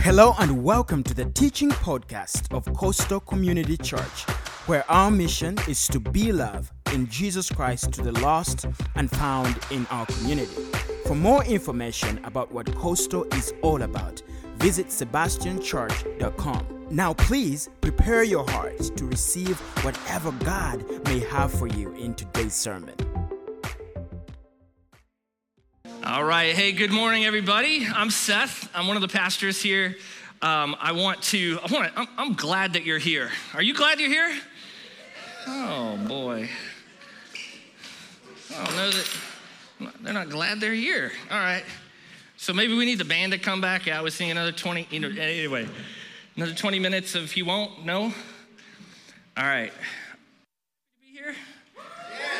Hello and welcome to the teaching podcast of Coastal Community Church, where our mission is to be love in Jesus Christ to the lost and found in our community. For more information about what Coastal is all about, visit sebastianchurch.com. Now, please prepare your heart to receive whatever God may have for you in today's sermon. All right. Hey, good morning, everybody. I'm Seth. I'm one of the pastors here. Um, I want to, I want to, I'm, I'm glad that you're here. Are you glad you're here? Oh, boy. I don't know that they're not glad they're here. All right. So maybe we need the band to come back. Yeah, I was seeing another 20, you know, anyway, another 20 minutes of you won't? No? All right.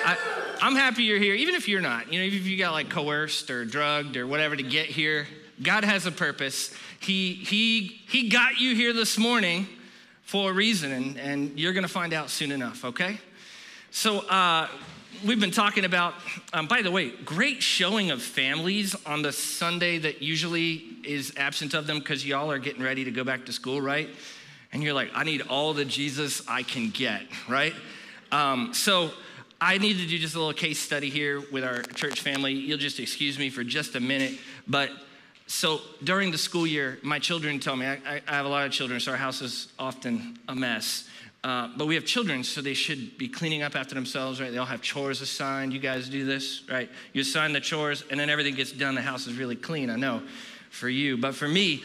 I, I'm happy you're here, even if you're not. You know, if you got like coerced or drugged or whatever to get here, God has a purpose. He, he, he got you here this morning for a reason, and, and you're going to find out soon enough, okay? So, uh, we've been talking about, um, by the way, great showing of families on the Sunday that usually is absent of them because y'all are getting ready to go back to school, right? And you're like, I need all the Jesus I can get, right? Um, so, I need to do just a little case study here with our church family. You'll just excuse me for just a minute. But so during the school year, my children tell me, I, I have a lot of children, so our house is often a mess. Uh, but we have children, so they should be cleaning up after themselves, right? They all have chores assigned. You guys do this, right? You assign the chores, and then everything gets done. The house is really clean, I know, for you. But for me,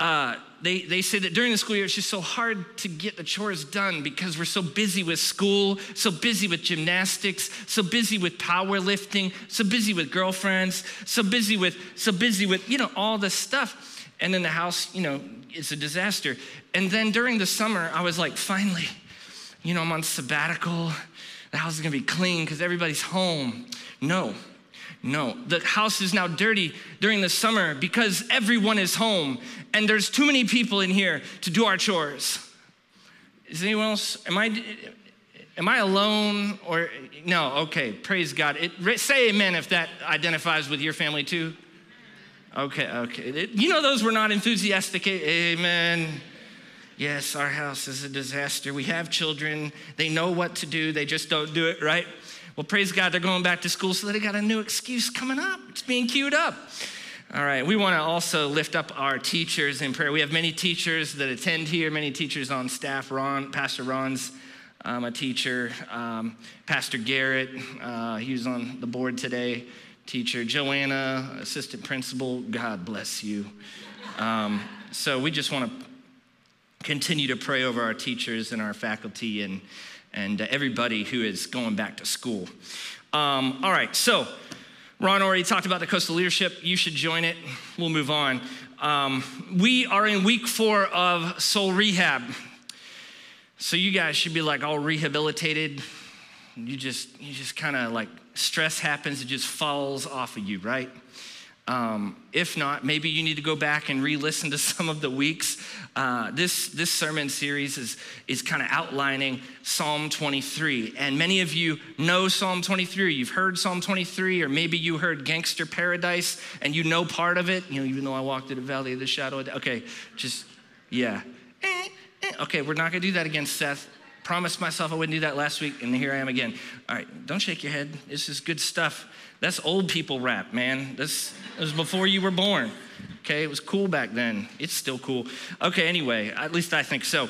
uh, they, they say that during the school year, it's just so hard to get the chores done because we're so busy with school, so busy with gymnastics, so busy with powerlifting, so busy with girlfriends, so busy with, so busy with, you know, all this stuff. And then the house, you know, it's a disaster. And then during the summer, I was like, finally, you know, I'm on sabbatical. The house is gonna be clean because everybody's home. No, no, the house is now dirty during the summer because everyone is home and there's too many people in here to do our chores. Is anyone else? Am I? Am I alone or no? Okay, praise God. It, say amen if that identifies with your family too. Okay, okay. It, you know those were not enthusiastic. Amen. Yes, our house is a disaster. We have children. They know what to do. They just don't do it right. Well, praise God, they're going back to school, so they got a new excuse coming up. It's being queued up. All right, we want to also lift up our teachers in prayer. We have many teachers that attend here, many teachers on staff. Ron, Pastor Ron's um, a teacher. Um, Pastor Garrett, uh, he was on the board today. Teacher Joanna, assistant principal. God bless you. Um, so we just want to continue to pray over our teachers and our faculty and and uh, everybody who is going back to school. Um, all right, so Ron already talked about the coastal leadership. You should join it. We'll move on. Um, we are in week four of soul rehab. So you guys should be like all rehabilitated. You just, you just kind of like stress happens, it just falls off of you, right? Um, if not, maybe you need to go back and re-listen to some of the weeks. Uh, this this sermon series is is kind of outlining Psalm 23, and many of you know Psalm 23. You've heard Psalm 23, or maybe you heard Gangster Paradise, and you know part of it. You know, even though I walked through the valley of the shadow of death. Okay, just yeah. Eh, eh. Okay, we're not gonna do that again, Seth. Promised myself I wouldn't do that last week, and here I am again. All right, don't shake your head. This is good stuff. That's old people rap, man. This was before you were born. Okay, it was cool back then. It's still cool. Okay, anyway, at least I think so.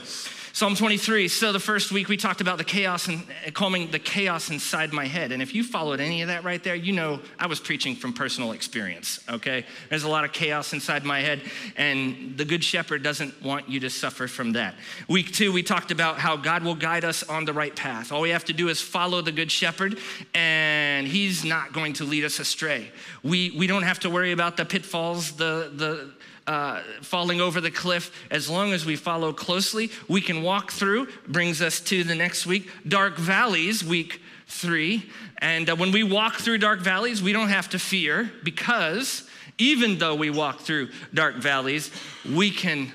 Psalm 23. So the first week we talked about the chaos and uh, calming the chaos inside my head. And if you followed any of that right there, you know I was preaching from personal experience, okay? There's a lot of chaos inside my head, and the Good Shepherd doesn't want you to suffer from that. Week two, we talked about how God will guide us on the right path. All we have to do is follow the Good Shepherd, and He's not going to lead us astray. We, we don't have to worry about the pitfalls, the, the, uh, falling over the cliff. As long as we follow closely, we can walk through. Brings us to the next week, dark valleys, week three. And uh, when we walk through dark valleys, we don't have to fear because even though we walk through dark valleys, we can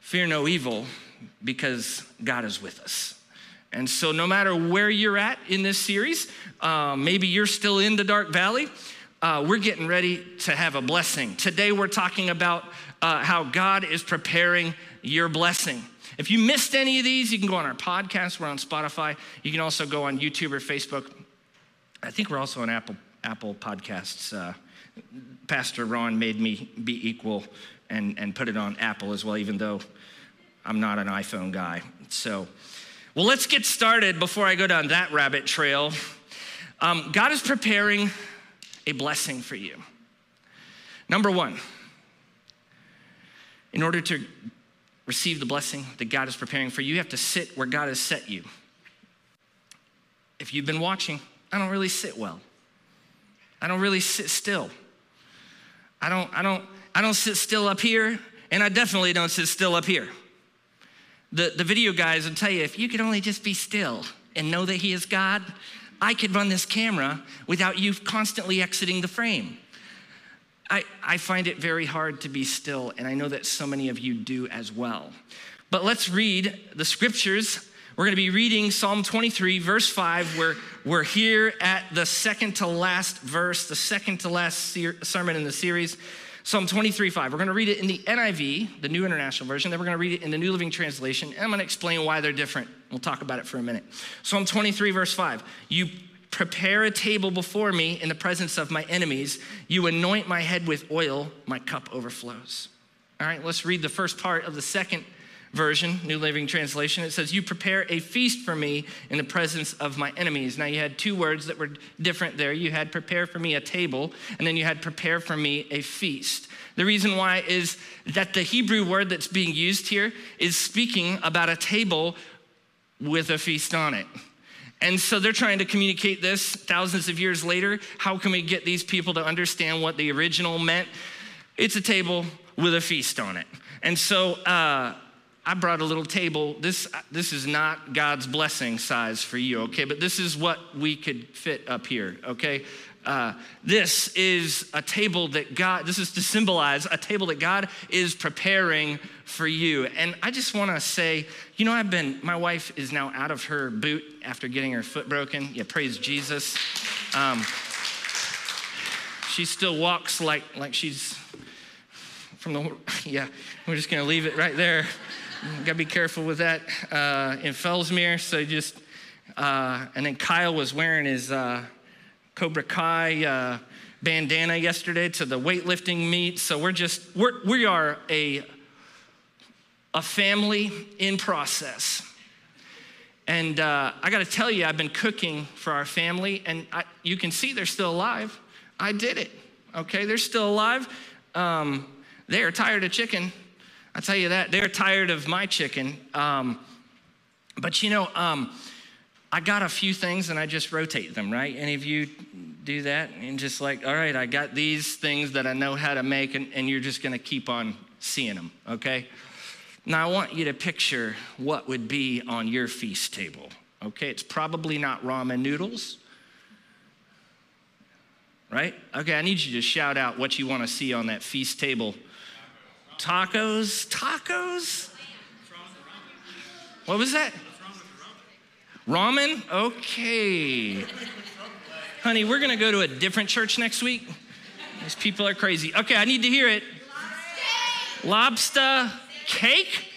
fear no evil because God is with us. And so, no matter where you're at in this series, uh, maybe you're still in the dark valley, uh, we're getting ready to have a blessing. Today, we're talking about uh, how God is preparing your blessing. If you missed any of these, you can go on our podcast. We're on Spotify. You can also go on YouTube or Facebook. I think we're also on Apple Apple Podcasts. Uh, Pastor Ron made me be equal and, and put it on Apple as well, even though I'm not an iPhone guy. So, well, let's get started before I go down that rabbit trail. Um, God is preparing a blessing for you. Number one, in order to receive the blessing that God is preparing for you, you have to sit where God has set you. If you've been watching, I don't really sit well. I don't really sit still. I don't, I don't, I don't sit still up here, and I definitely don't sit still up here. The, the video guys will tell you if you could only just be still and know that He is God, I could run this camera without you constantly exiting the frame. I, I find it very hard to be still, and I know that so many of you do as well. But let's read the scriptures. We're going to be reading Psalm 23, verse 5. We're, we're here at the second to last verse, the second to last ser- sermon in the series. Psalm 23, 5. We're going to read it in the NIV, the New International Version. Then we're going to read it in the New Living Translation. And I'm going to explain why they're different. We'll talk about it for a minute. Psalm 23, verse 5. You Prepare a table before me in the presence of my enemies. You anoint my head with oil, my cup overflows. All right, let's read the first part of the second version, New Living Translation. It says, You prepare a feast for me in the presence of my enemies. Now, you had two words that were different there. You had prepare for me a table, and then you had prepare for me a feast. The reason why is that the Hebrew word that's being used here is speaking about a table with a feast on it. And so they're trying to communicate this thousands of years later. How can we get these people to understand what the original meant? It's a table with a feast on it. And so uh, I brought a little table. This, this is not God's blessing size for you, okay? But this is what we could fit up here, okay? Uh, this is a table that God, this is to symbolize a table that God is preparing for you. And I just want to say, you know, I've been, my wife is now out of her boot after getting her foot broken. Yeah, praise Jesus. Um, she still walks like, like she's from the, yeah, we're just going to leave it right there. Got to be careful with that uh, in Fellsmere. So just, uh, and then Kyle was wearing his, uh, Cobra Kai uh, bandana yesterday to the weightlifting meet. So we're just, we're, we are a, a family in process. And uh, I got to tell you, I've been cooking for our family, and I, you can see they're still alive. I did it, okay? They're still alive. Um, they are tired of chicken. I tell you that. They're tired of my chicken. Um, but you know, um, I got a few things and I just rotate them, right? Any of you do that? And just like, all right, I got these things that I know how to make, and, and you're just gonna keep on seeing them, okay? Now, I want you to picture what would be on your feast table, okay? It's probably not ramen noodles, right? Okay, I need you to shout out what you wanna see on that feast table. Tacos? Tacos? What was that? Ramen? Okay. Honey, we're gonna go to a different church next week. These people are crazy. Okay, I need to hear it. Lobster cake?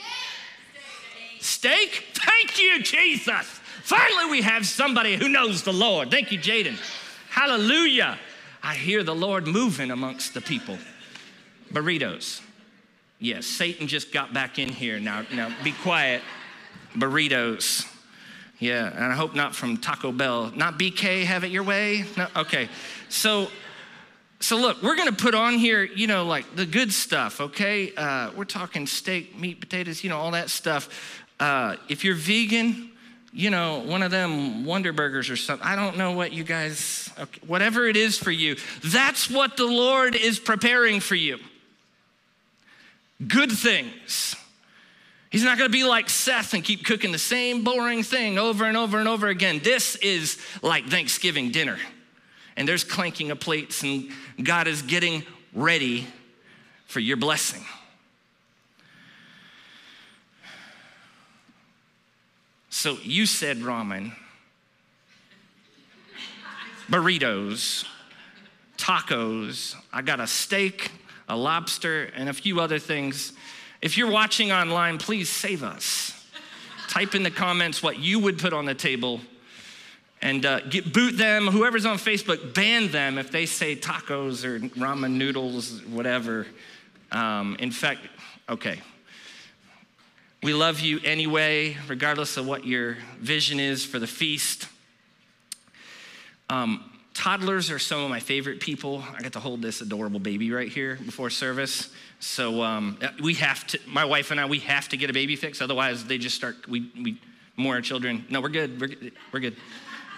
Steak? Thank you, Jesus. Finally, we have somebody who knows the Lord. Thank you, Jaden. Hallelujah. I hear the Lord moving amongst the people. Burritos. Yes, Satan just got back in here. Now, now be quiet. Burritos. Yeah, and I hope not from Taco Bell. Not BK, have it your way? No, okay. So, so look, we're gonna put on here, you know, like the good stuff, okay? Uh, we're talking steak, meat, potatoes, you know, all that stuff. Uh, if you're vegan, you know, one of them Wonder Burgers or something. I don't know what you guys, okay, whatever it is for you, that's what the Lord is preparing for you. Good things. He's not gonna be like Seth and keep cooking the same boring thing over and over and over again. This is like Thanksgiving dinner. And there's clanking of plates, and God is getting ready for your blessing. So you said ramen, burritos, tacos. I got a steak, a lobster, and a few other things. If you're watching online, please save us. Type in the comments what you would put on the table and uh, get, boot them. Whoever's on Facebook, ban them if they say tacos or ramen noodles, whatever. Um, in fact, okay. We love you anyway, regardless of what your vision is for the feast. Um, toddlers are some of my favorite people. I got to hold this adorable baby right here before service. So um, we have to, my wife and I, we have to get a baby fix. Otherwise, they just start, we, we more children. No, we're good. We're, we're good.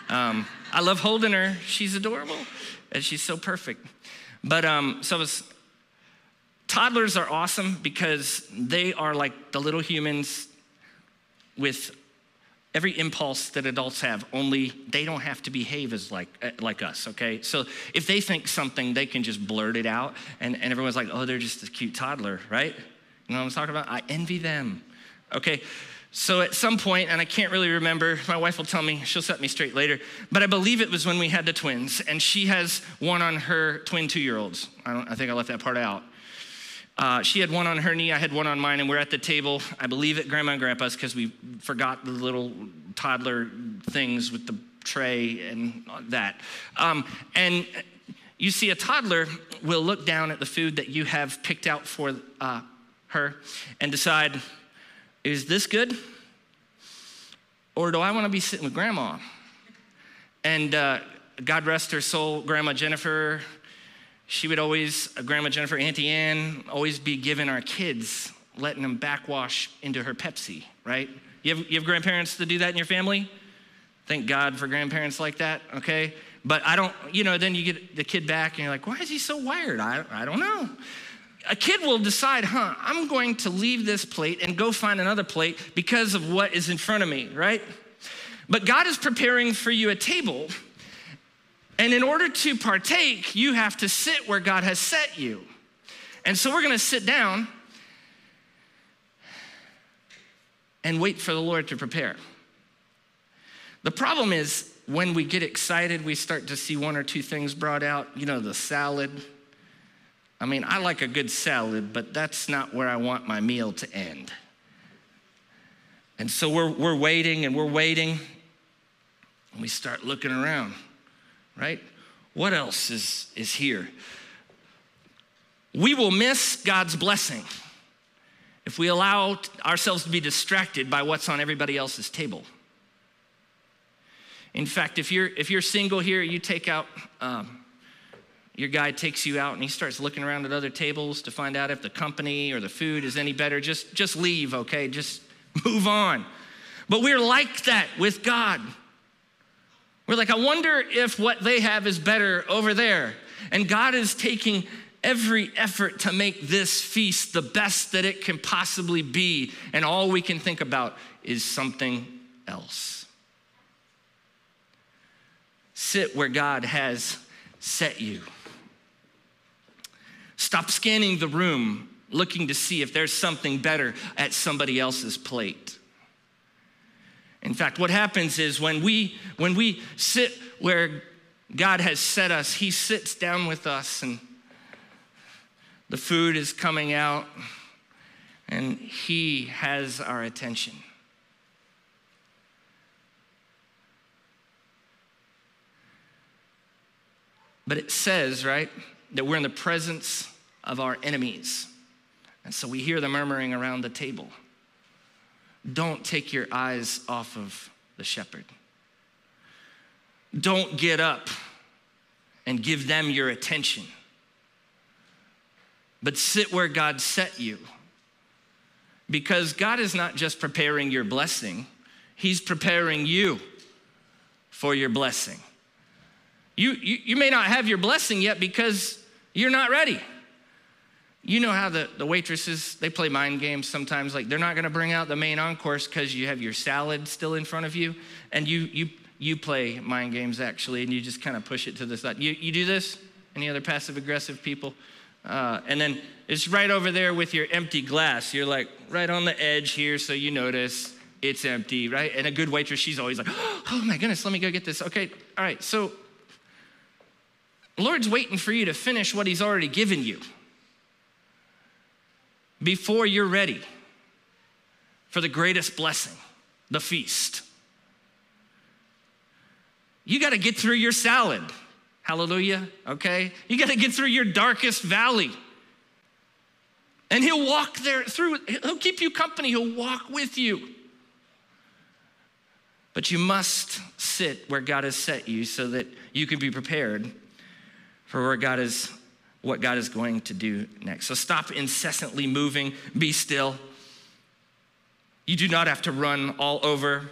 Um, I love holding her. She's adorable and she's so perfect. But um, so was, toddlers are awesome because they are like the little humans with every impulse that adults have only they don't have to behave as like uh, like us okay so if they think something they can just blurt it out and, and everyone's like oh they're just a cute toddler right you know what i'm talking about i envy them okay so at some point, and I can't really remember, my wife will tell me, she'll set me straight later, but I believe it was when we had the twins, and she has one on her twin two year olds. I, I, think I left that part out. Uh, she had one on her knee, I had one on mine, and we're at the table, I believe at grandma and grandpa's, because we forgot the little toddler things with the tray and that. Um, and you see, a toddler will look down at the food that you have picked out for uh, her and decide, is this good? Or do I want to be sitting with grandma? And uh, God rest her soul, Grandma Jennifer, she would always, uh, Grandma Jennifer, Auntie Ann, always be giving our kids, letting them backwash into her Pepsi, right? You have, you have grandparents that do that in your family? Thank God for grandparents like that, okay? But I don't, you know, then you get the kid back and you're like, why is he so wired? I, I don't know a kid will decide, huh, I'm going to leave this plate and go find another plate because of what is in front of me, right? But God is preparing for you a table. And in order to partake, you have to sit where God has set you. And so we're going to sit down and wait for the Lord to prepare. The problem is when we get excited, we start to see one or two things brought out, you know, the salad I mean, I like a good salad, but that's not where I want my meal to end. And so we're, we're waiting and we're waiting, and we start looking around, right? What else is, is here? We will miss God's blessing if we allow ourselves to be distracted by what's on everybody else's table. In fact, if you're, if you're single here, you take out um, your guy takes you out and he starts looking around at other tables to find out if the company or the food is any better, just, just leave, okay? Just move on. But we're like that with God. We're like, I wonder if what they have is better over there. And God is taking every effort to make this feast the best that it can possibly be. And all we can think about is something else. Sit where God has set you. Stop scanning the room looking to see if there's something better at somebody else's plate. In fact, what happens is when we when we sit where God has set us, he sits down with us and the food is coming out and he has our attention. But it says, right? that we're in the presence of our enemies. And so we hear the murmuring around the table. Don't take your eyes off of the shepherd. Don't get up and give them your attention, but sit where God set you. Because God is not just preparing your blessing, He's preparing you for your blessing. You, you, you may not have your blessing yet because you're not ready. You know how the, the waitresses, they play mind games sometimes. Like they're not gonna bring out the main course because you have your salad still in front of you. And you, you, you play mind games actually, and you just kind of push it to the side. You, you do this? Any other passive aggressive people? Uh, and then it's right over there with your empty glass. You're like right on the edge here, so you notice it's empty, right? And a good waitress, she's always like, oh my goodness, let me go get this. Okay, all right, so Lord's waiting for you to finish what He's already given you before you're ready for the greatest blessing, the feast. You got to get through your salad. Hallelujah. Okay? You got to get through your darkest valley. And he'll walk there through, he'll keep you company, he'll walk with you. But you must sit where God has set you so that you can be prepared for where God is what God is going to do next. So stop incessantly moving, be still. You do not have to run all over.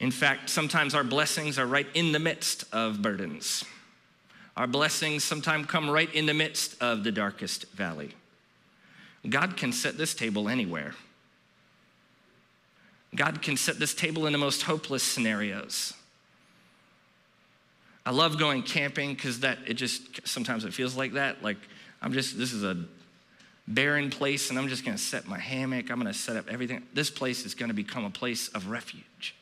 In fact, sometimes our blessings are right in the midst of burdens. Our blessings sometimes come right in the midst of the darkest valley. God can set this table anywhere. God can set this table in the most hopeless scenarios. I love going camping because that it just sometimes it feels like that. Like I'm just this is a barren place and I'm just gonna set my hammock. I'm gonna set up everything. This place is gonna become a place of refuge.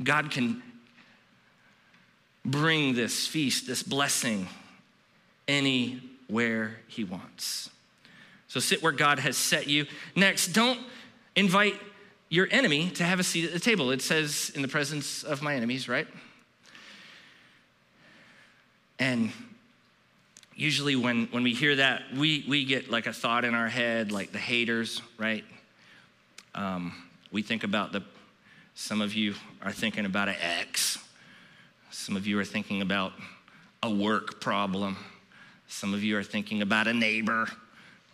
God can bring this feast, this blessing, anywhere He wants. So sit where God has set you. Next, don't invite your enemy to have a seat at the table. It says, in the presence of my enemies, right? And usually when, when we hear that, we, we get like a thought in our head, like the haters, right? Um, we think about the, some of you are thinking about an ex. Some of you are thinking about a work problem. Some of you are thinking about a neighbor,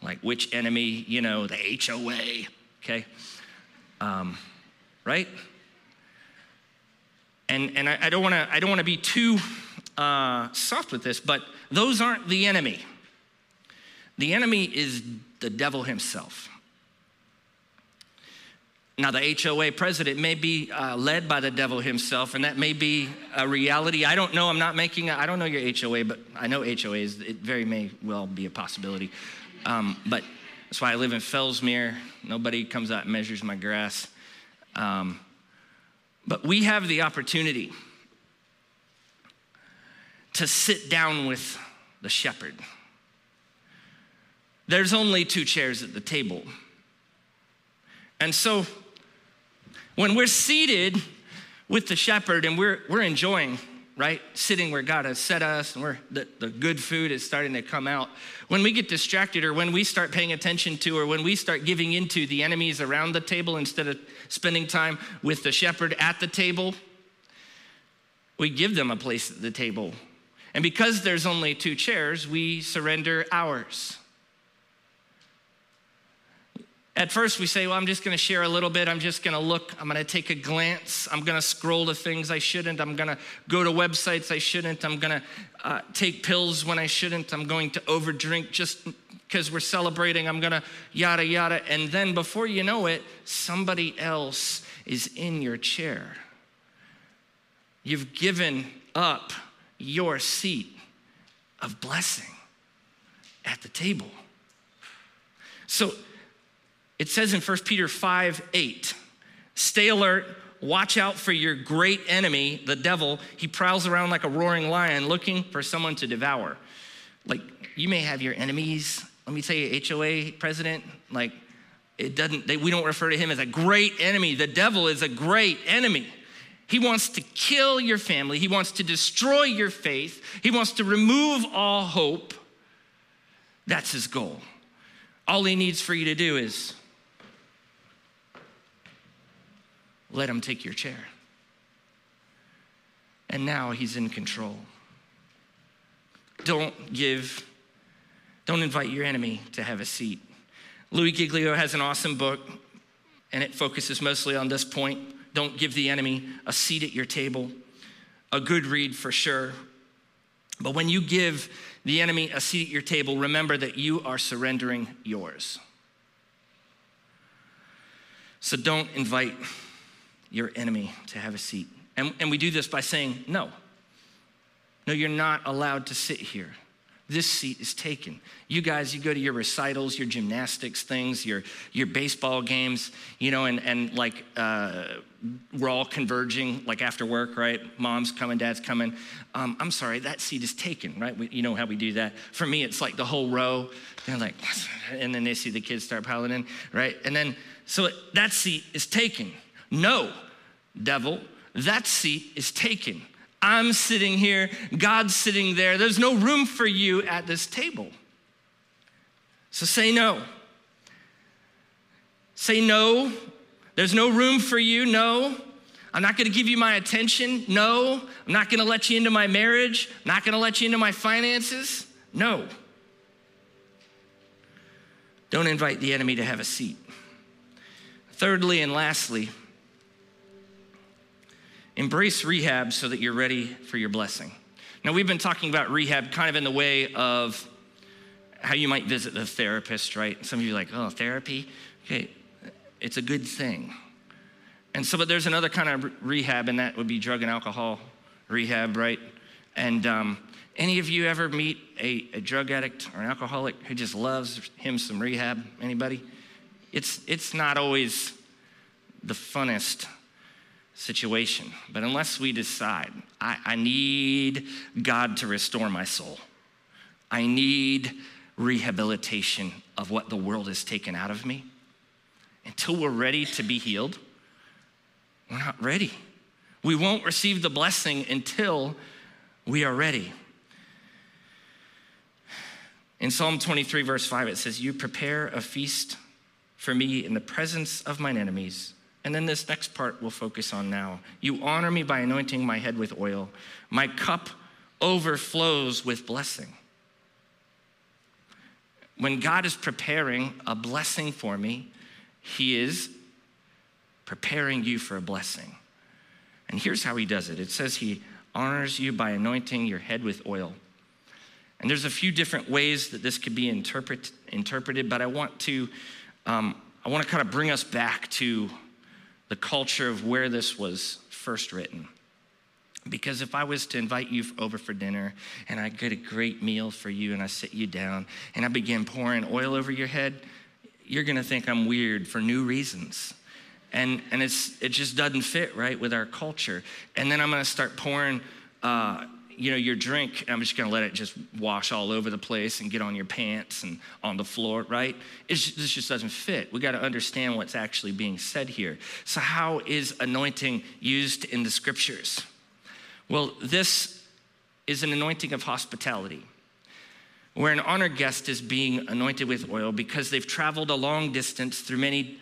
like which enemy, you know, the HOA, okay? Um, right? And, and I, I don't wanna, I don't wanna be too uh, soft with this, but those aren't the enemy. The enemy is the devil himself. Now, the HOA president may be uh, led by the devil himself, and that may be a reality. I don't know. I'm not making, I don't know your HOA, but I know HOAs. It very may well be a possibility. Um, but that's why I live in Fellsmere. Nobody comes out and measures my grass. Um, but we have the opportunity to sit down with the shepherd. There's only two chairs at the table. And so when we're seated with the shepherd and we're, we're enjoying, right, sitting where God has set us and we're, the, the good food is starting to come out, when we get distracted or when we start paying attention to or when we start giving into the enemies around the table instead of spending time with the shepherd at the table, we give them a place at the table and because there's only two chairs, we surrender ours. At first, we say, Well, I'm just gonna share a little bit. I'm just gonna look. I'm gonna take a glance. I'm gonna scroll to things I shouldn't. I'm gonna go to websites I shouldn't. I'm gonna uh, take pills when I shouldn't. I'm going to overdrink just because we're celebrating. I'm gonna yada, yada. And then before you know it, somebody else is in your chair. You've given up your seat of blessing at the table. So it says in 1 Peter 5 8, stay alert, watch out for your great enemy, the devil. He prowls around like a roaring lion looking for someone to devour. Like, you may have your enemies. Let me tell you, HOA president, like, it doesn't, they, we don't refer to him as a great enemy. The devil is a great enemy. He wants to kill your family. He wants to destroy your faith. He wants to remove all hope. That's his goal. All he needs for you to do is let him take your chair. And now he's in control. Don't give, don't invite your enemy to have a seat. Louis Giglio has an awesome book, and it focuses mostly on this point don't give the enemy a seat at your table. A good read for sure. But when you give the enemy a seat at your table, remember that you are surrendering yours. So don't invite your enemy to have a seat. And, and we do this by saying, no. No, you're not allowed to sit here. This seat is taken. You guys, you go to your recitals, your gymnastics things, your, your baseball games, you know, and, and like uh, we're all converging, like after work, right? Mom's coming, dad's coming. Um, I'm sorry, that seat is taken, right? We, you know how we do that. For me, it's like the whole row. They're like, and then they see the kids start piling in, right? And then, so that seat is taken. No, devil, that seat is taken. I'm sitting here, God's sitting there. There's no room for you at this table. So say no. Say no. There's no room for you. No. I'm not going to give you my attention. No. I'm not going to let you into my marriage. I'm not going to let you into my finances. No. Don't invite the enemy to have a seat. Thirdly and lastly, Embrace rehab so that you're ready for your blessing. Now, we've been talking about rehab kind of in the way of how you might visit the therapist, right? Some of you are like, oh, therapy? Okay, it's a good thing. And so, but there's another kind of rehab, and that would be drug and alcohol rehab, right? And um, any of you ever meet a, a drug addict or an alcoholic who just loves him some rehab? Anybody? It's, it's not always the funnest situation. But unless we decide, I, I need God to restore my soul, I need rehabilitation of what the world has taken out of me, until we're ready to be healed, we're not ready. We won't receive the blessing until we are ready. In Psalm 23, verse 5, it says, You prepare a feast for me in the presence of mine enemies. And then this next part we'll focus on now. You honor me by anointing my head with oil. My cup overflows with blessing. When God is preparing a blessing for me, He is preparing you for a blessing. And here's how He does it it says He honors you by anointing your head with oil. And there's a few different ways that this could be interpret, interpreted, but I want to um, I want to kind of bring us back to the culture of where this was first written. Because if I was to invite you over for dinner and I get a great meal for you and I sit you down and I begin pouring oil over your head, you're gonna think I'm weird for new reasons. And, and it's, it just doesn't fit right with our culture. And then I'm gonna start pouring uh, you know, your drink, I'm just gonna let it just wash all over the place and get on your pants and on the floor, right? Just, this just doesn't fit. We gotta understand what's actually being said here. So, how is anointing used in the scriptures? Well, this is an anointing of hospitality, where an honored guest is being anointed with oil because they've traveled a long distance through many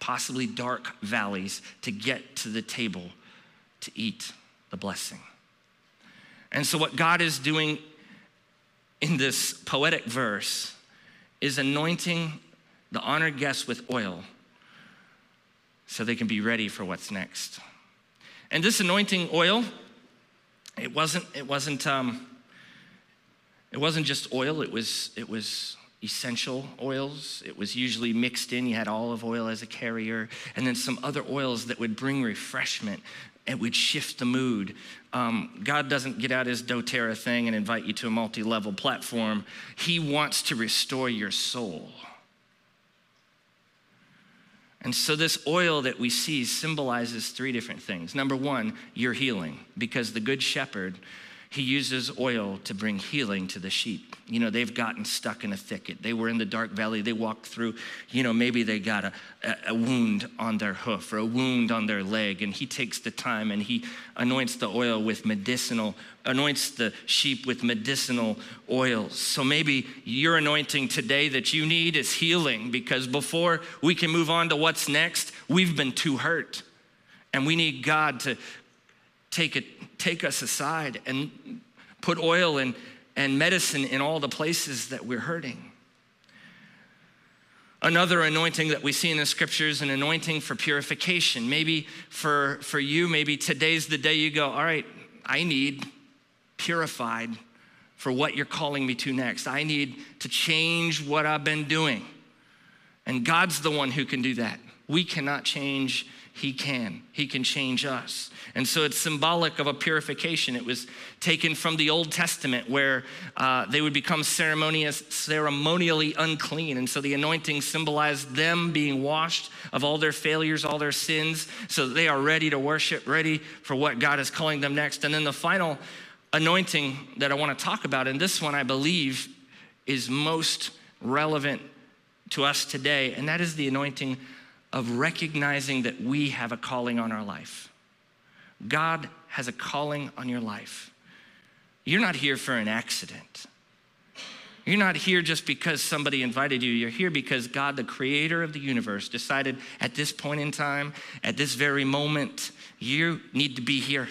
possibly dark valleys to get to the table to eat the blessing. And so, what God is doing in this poetic verse is anointing the honored guests with oil so they can be ready for what's next. And this anointing oil, it wasn't, it wasn't, um, it wasn't just oil, it was, it was essential oils. It was usually mixed in. You had olive oil as a carrier, and then some other oils that would bring refreshment it would shift the mood. Um, God doesn't get out his doTERRA thing and invite you to a multi level platform. He wants to restore your soul. And so, this oil that we see symbolizes three different things. Number one, your healing, because the Good Shepherd he uses oil to bring healing to the sheep. You know, they've gotten stuck in a thicket. They were in the dark valley. They walked through, you know, maybe they got a, a, wound on their hoof or a wound on their leg. And he takes the time and he anoints the oil with medicinal, anoints the sheep with medicinal oils. So maybe your anointing today that you need is healing because before we can move on to what's next, we've been too hurt. And we need God to take, it, take us aside and put oil and, and medicine in all the places that we're hurting. Another anointing that we see in the scriptures, an anointing for purification. Maybe for, for you, maybe today's the day you go, all right, I need purified for what you're calling me to next. I need to change what I've been doing. And God's the one who can do that. We cannot change he can. He can change us. And so it's symbolic of a purification. It was taken from the Old Testament where uh, they would become ceremonious, ceremonially unclean. And so the anointing symbolized them being washed of all their failures, all their sins, so that they are ready to worship, ready for what God is calling them next. And then the final anointing that I want to talk about, and this one I believe is most relevant to us today, and that is the anointing of recognizing that we have a calling on our life. God has a calling on your life. You're not here for an accident. You're not here just because somebody invited you. You're here because God, the creator of the universe, decided at this point in time, at this very moment, you need to be here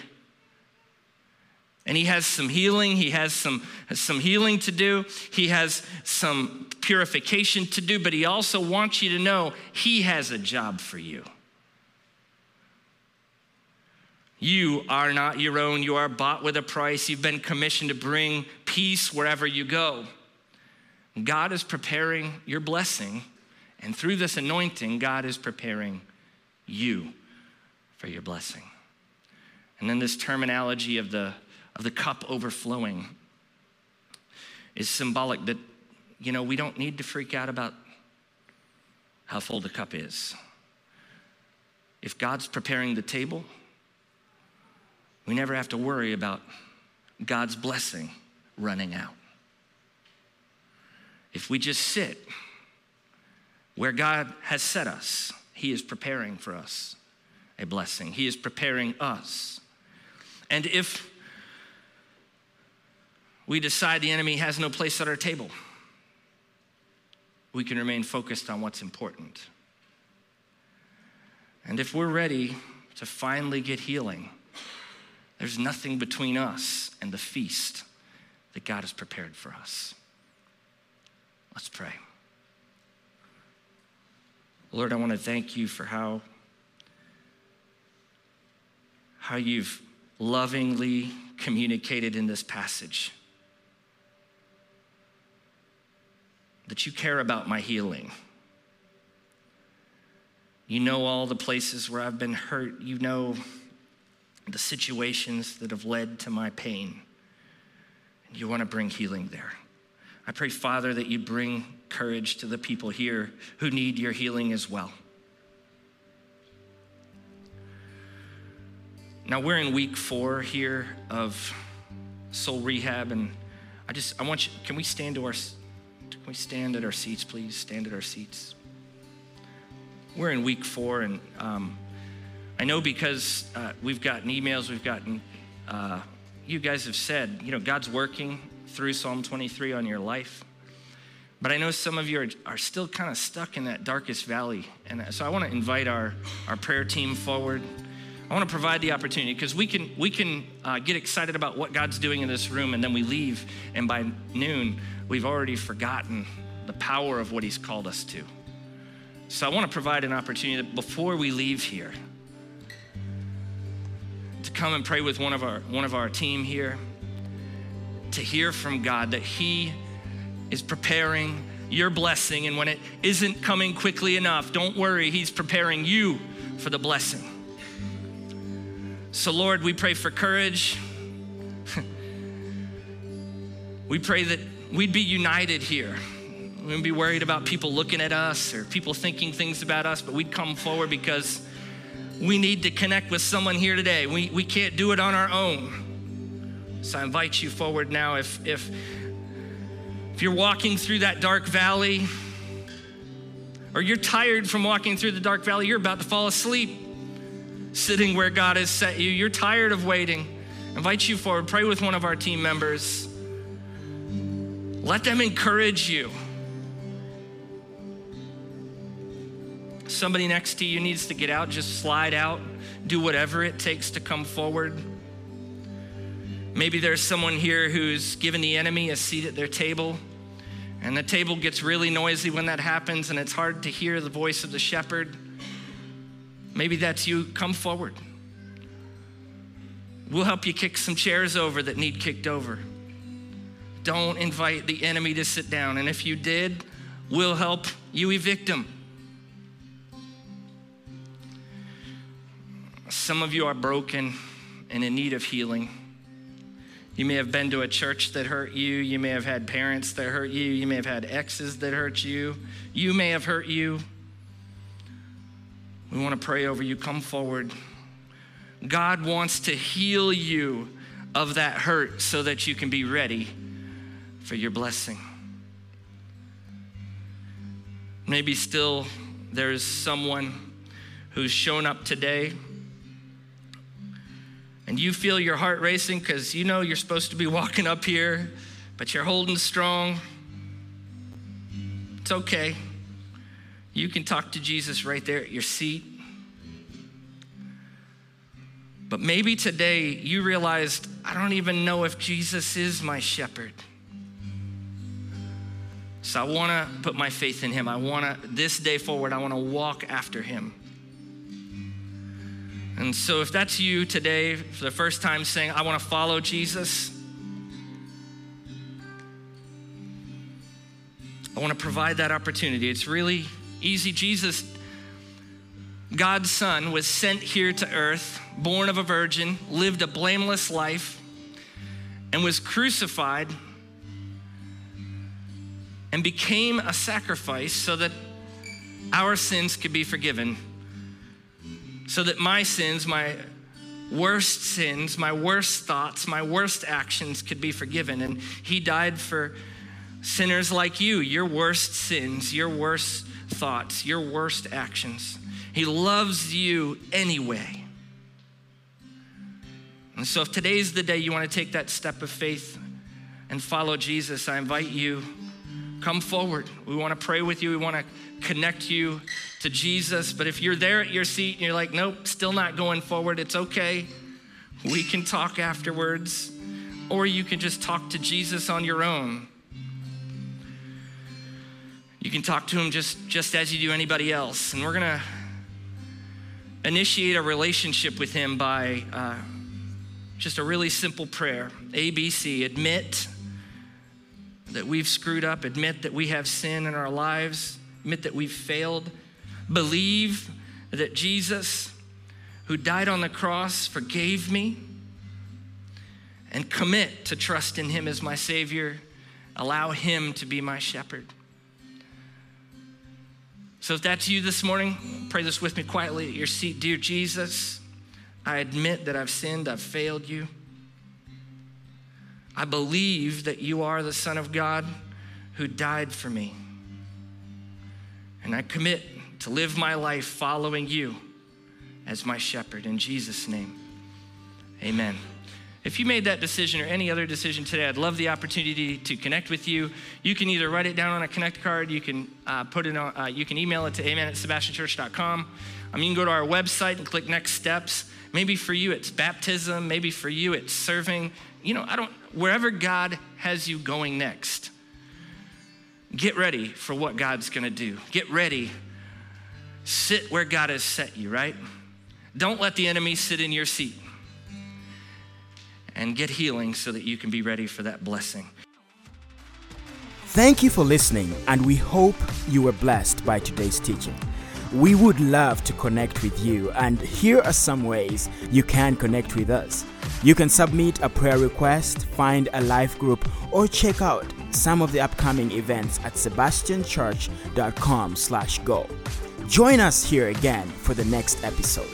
and he has some healing he has some, some healing to do he has some purification to do but he also wants you to know he has a job for you. You are not your own you are bought with a price you've been commissioned to bring peace wherever you go. God is preparing your blessing and through this anointing god is preparing you for your blessing. And then this terminology of the of the cup overflowing is symbolic that, you know, we don't need to freak out about how full the cup is. If God's preparing the table, we never have to worry about God's blessing running out. If we just sit where God has set us, He is preparing for us a blessing. He is preparing us. And if we decide the enemy has no place at our table, we can remain focused on what's important. And if we're ready to finally get healing, there's nothing between us and the feast that God has prepared for us. Let's pray. Lord, I want to thank you for how, how you've lovingly communicated in this passage. That you care about my healing. You know all the places where I've been hurt. You know the situations that have led to my pain. And you want to bring healing there. I pray, Father, that you bring courage to the people here who need your healing as well. Now, we're in week four here of soul rehab, and I just, I want you, can we stand to our can we stand at our seats, please? Stand at our seats. We're in week four, and um, I know because uh, we've gotten emails, we've gotten, uh, you guys have said, you know, God's working through Psalm 23 on your life. But I know some of you are, are still kind of stuck in that darkest valley. And so I want to invite our, our prayer team forward. I want to provide the opportunity because we can, we can uh, get excited about what God's doing in this room and then we leave, and by noon, we've already forgotten the power of what He's called us to. So I want to provide an opportunity before we leave here to come and pray with one of our one of our team here to hear from God that He is preparing your blessing and when it isn't coming quickly enough, don't worry, He's preparing you for the blessing. So Lord, we pray for courage. we pray that we'd be united here. We wouldn't be worried about people looking at us or people thinking things about us, but we'd come forward because we need to connect with someone here today. We, we can't do it on our own. So I invite you forward now. If, if, if you're walking through that dark valley, or you're tired from walking through the dark valley, you're about to fall asleep sitting where God has set you, you're tired of waiting. Invite you forward. Pray with one of our team members. Let them encourage you. Somebody next to you needs to get out, just slide out, do whatever it takes to come forward. Maybe there's someone here who's given the enemy a seat at their table, and the table gets really noisy when that happens, and it's hard to hear the voice of the shepherd. Maybe that's you. Come forward. We'll help you kick some chairs over that need kicked over. Don't invite the enemy to sit down. And if you did, we'll help you evict him. Some of you are broken and in need of healing. You may have been to a church that hurt you. You may have had parents that hurt you. You may have had exes that hurt you. You may have hurt you. We want to pray over you. Come forward. God wants to heal you of that hurt so that you can be ready for your blessing. Maybe still there's someone who's shown up today and you feel your heart racing because you know you're supposed to be walking up here, but you're holding strong. It's okay. You can talk to Jesus right there at your seat. But maybe today you realized, I don't even know if Jesus is my shepherd. So I want to put my faith in him. I want to, this day forward, I want to walk after him. And so if that's you today for the first time saying, I want to follow Jesus, I want to provide that opportunity. It's really easy. Jesus, God's Son, was sent here to earth, born of a virgin, lived a blameless life, and was crucified and became a sacrifice so that our sins could be forgiven. So that my sins, my worst sins, my worst thoughts, my worst actions could be forgiven. And He died for sinners like you, your worst sins, your worst thoughts, your worst actions. He loves you anyway. And so, if today's the day you want to take that step of faith and follow Jesus, I invite you come forward. We want to pray with you. We want to connect you to Jesus. But if you're there at your seat and you're like, nope, still not going forward, it's okay. We can talk afterwards. Or you can just talk to Jesus on your own. You can talk to him just, just as you do anybody else. And we're going to initiate a relationship with him by uh, just a really simple prayer ABC, admit that we've screwed up, admit that we have sin in our lives, admit that we've failed, believe that Jesus, who died on the cross, forgave me, and commit to trust in Him as my Savior. Allow Him to be my shepherd. So if that's you this morning, pray this with me quietly at your seat. Dear Jesus, I admit that I've sinned, I've failed you. I believe that you are the Son of God who died for me. And I commit to live my life following you as my shepherd. In Jesus' name, amen. If you made that decision or any other decision today, I'd love the opportunity to connect with you. You can either write it down on a connect card, you can uh, put it on, uh, you can email it to amen at sebastianchurch.com. Um, you can go to our website and click next steps. Maybe for you it's baptism, maybe for you it's serving. You know, I don't, wherever God has you going next, get ready for what God's gonna do. Get ready. Sit where God has set you, right? Don't let the enemy sit in your seat. And get healing so that you can be ready for that blessing. Thank you for listening, and we hope you were blessed by today's teaching. We would love to connect with you, and here are some ways you can connect with us. You can submit a prayer request, find a life group, or check out some of the upcoming events at sebastianchurch.com/go. Join us here again for the next episode.